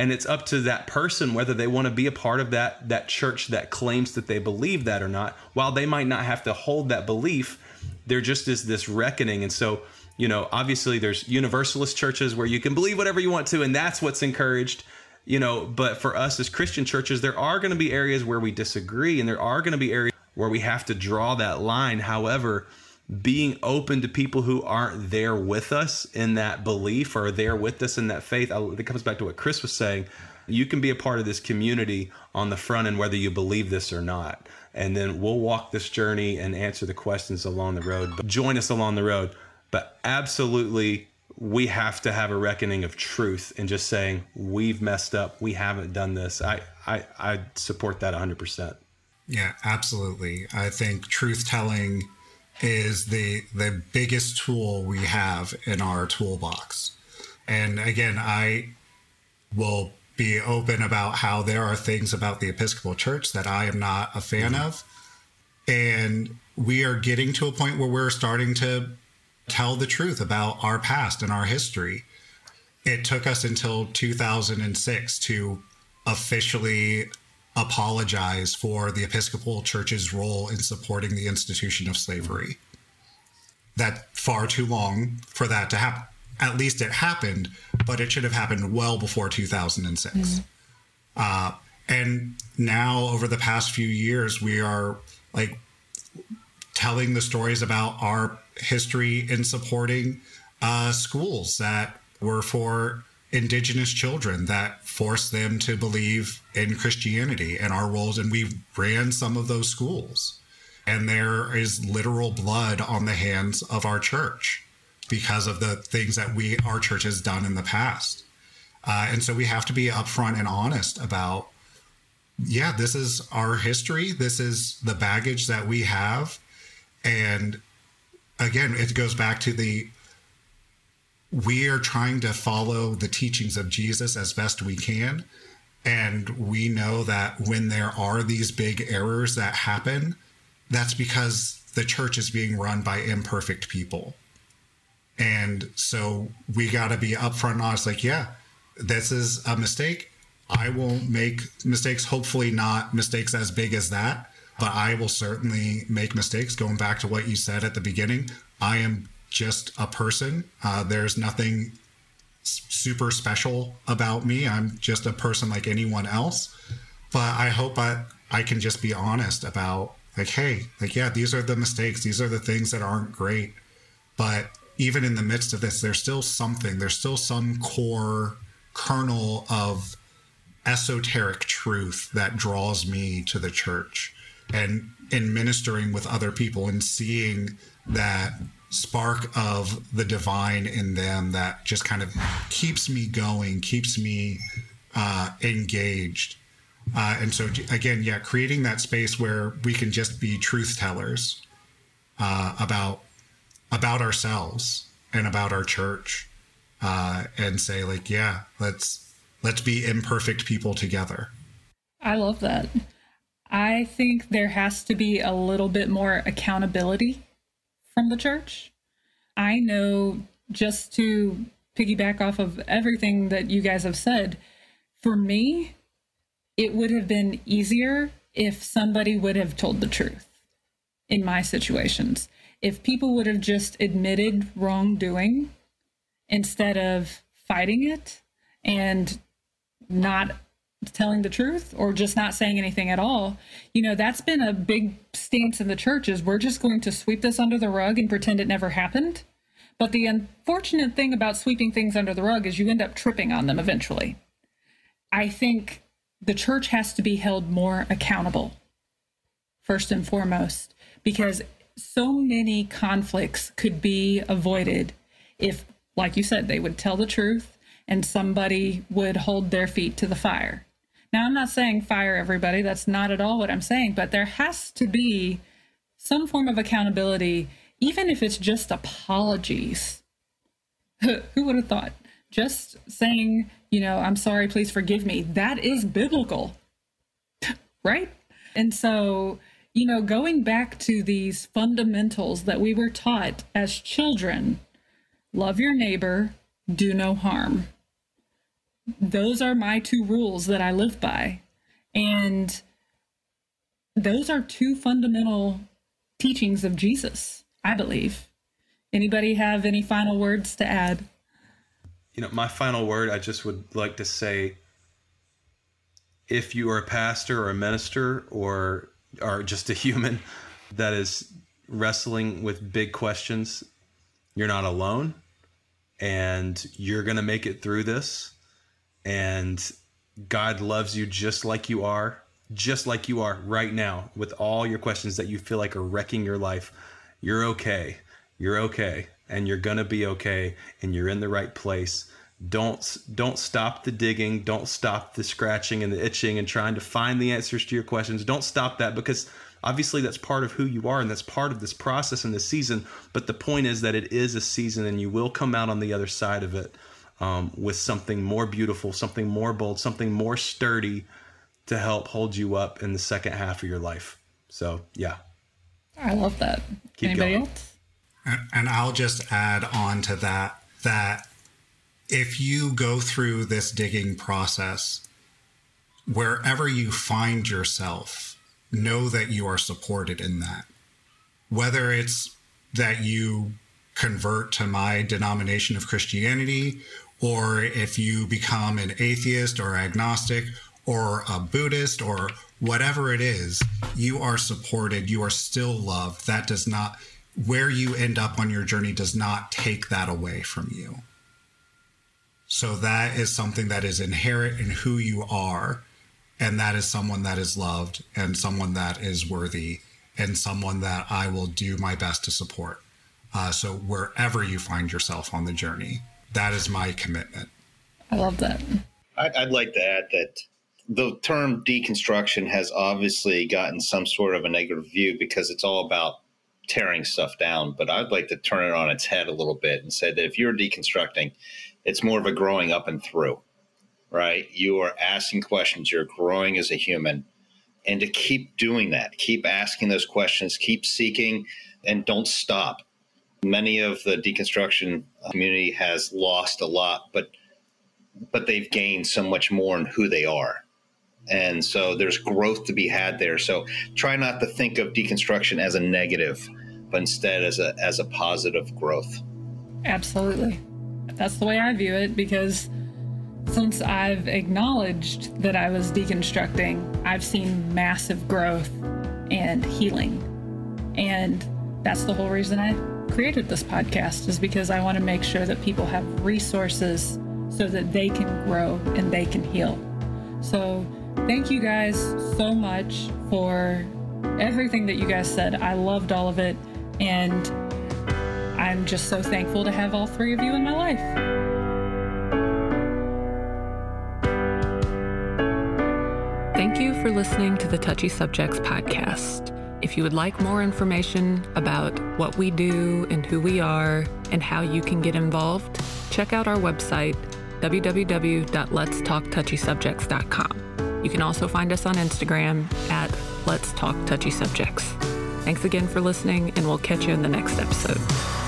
And it's up to that person whether they want to be a part of that that church that claims that they believe that or not. While they might not have to hold that belief, there just is this reckoning. And so, you know, obviously there's universalist churches where you can believe whatever you want to, and that's what's encouraged, you know. But for us as Christian churches, there are going to be areas where we disagree, and there are going to be areas where we have to draw that line. However, being open to people who aren't there with us in that belief or there with us in that faith, it comes back to what Chris was saying. You can be a part of this community on the front end, whether you believe this or not and then we'll walk this journey and answer the questions along the road. But join us along the road. But absolutely, we have to have a reckoning of truth and just saying we've messed up, we haven't done this. I I, I support that 100%. Yeah, absolutely. I think truth telling is the the biggest tool we have in our toolbox. And again, I will be open about how there are things about the Episcopal Church that I am not a fan mm-hmm. of. And we are getting to a point where we're starting to tell the truth about our past and our history. It took us until 2006 to officially apologize for the Episcopal Church's role in supporting the institution of slavery. That far too long for that to happen at least it happened, but it should have happened well before 2006. Mm-hmm. Uh, and now, over the past few years, we are like telling the stories about our history in supporting uh, schools that were for indigenous children that forced them to believe in Christianity and our roles. And we ran some of those schools. And there is literal blood on the hands of our church because of the things that we our church has done in the past. Uh, and so we have to be upfront and honest about yeah, this is our history. This is the baggage that we have. And again, it goes back to the we are trying to follow the teachings of Jesus as best we can. And we know that when there are these big errors that happen, that's because the church is being run by imperfect people. And so we got to be upfront and honest like, yeah, this is a mistake. I will make mistakes, hopefully, not mistakes as big as that, but I will certainly make mistakes. Going back to what you said at the beginning, I am just a person. Uh, there's nothing super special about me. I'm just a person like anyone else. But I hope I, I can just be honest about, like, hey, like, yeah, these are the mistakes. These are the things that aren't great. But even in the midst of this, there's still something, there's still some core kernel of esoteric truth that draws me to the church. And in ministering with other people and seeing that spark of the divine in them that just kind of keeps me going, keeps me uh, engaged. Uh, and so, again, yeah, creating that space where we can just be truth tellers uh, about about ourselves and about our church uh, and say like, yeah, let's let's be imperfect people together. I love that. I think there has to be a little bit more accountability from the church. I know just to piggyback off of everything that you guys have said, for me, it would have been easier if somebody would have told the truth in my situations. If people would have just admitted wrongdoing instead of fighting it and not telling the truth or just not saying anything at all you know that's been a big stance in the church is we're just going to sweep this under the rug and pretend it never happened. But the unfortunate thing about sweeping things under the rug is you end up tripping on them eventually. I think the church has to be held more accountable first and foremost because so many conflicts could be avoided if like you said they would tell the truth and somebody would hold their feet to the fire now, I'm not saying fire everybody. That's not at all what I'm saying, but there has to be some form of accountability, even if it's just apologies. Who would have thought? Just saying, you know, I'm sorry, please forgive me, that is biblical, right? And so, you know, going back to these fundamentals that we were taught as children love your neighbor, do no harm those are my two rules that I live by. And those are two fundamental teachings of Jesus, I believe. Anybody have any final words to add? You know, my final word, I just would like to say if you are a pastor or a minister or are just a human that is wrestling with big questions, you're not alone and you're going to make it through this and God loves you just like you are, just like you are right now, with all your questions that you feel like are wrecking your life. You're okay. You're okay. And you're going to be okay. And you're in the right place. Don't don't stop the digging. Don't stop the scratching and the itching and trying to find the answers to your questions. Don't stop that because obviously that's part of who you are and that's part of this process and this season. But the point is that it is a season and you will come out on the other side of it um, with something more beautiful, something more bold, something more sturdy to help hold you up in the second half of your life. So, yeah. I love that. Keep Anybody going. else? And I'll just add on to that that if you go through this digging process, wherever you find yourself, know that you are supported in that. Whether it's that you convert to my denomination of Christianity, or if you become an atheist or agnostic or a Buddhist or whatever it is, you are supported, you are still loved. That does not, where you end up on your journey does not take that away from you. So that is something that is inherent in who you are. And that is someone that is loved and someone that is worthy and someone that I will do my best to support. Uh, so wherever you find yourself on the journey, that is my commitment. I love that. I'd, I'd like to add that the term deconstruction has obviously gotten some sort of a negative view because it's all about tearing stuff down. But I'd like to turn it on its head a little bit and say that if you're deconstructing, it's more of a growing up and through, right? You are asking questions, you're growing as a human. And to keep doing that, keep asking those questions, keep seeking, and don't stop. Many of the deconstruction uh, community has lost a lot, but but they've gained so much more in who they are. And so there's growth to be had there. So try not to think of deconstruction as a negative, but instead as a as a positive growth. Absolutely. That's the way I view it because since I've acknowledged that I was deconstructing, I've seen massive growth and healing. And that's the whole reason I created this podcast is because I want to make sure that people have resources so that they can grow and they can heal. So, thank you guys so much for everything that you guys said. I loved all of it. And I'm just so thankful to have all three of you in my life. Thank you for listening to the Touchy Subjects podcast. If you would like more information about what we do and who we are and how you can get involved, check out our website, www.letstalktouchysubjects.com. You can also find us on Instagram at Let's Talk Touchy Subjects. Thanks again for listening, and we'll catch you in the next episode.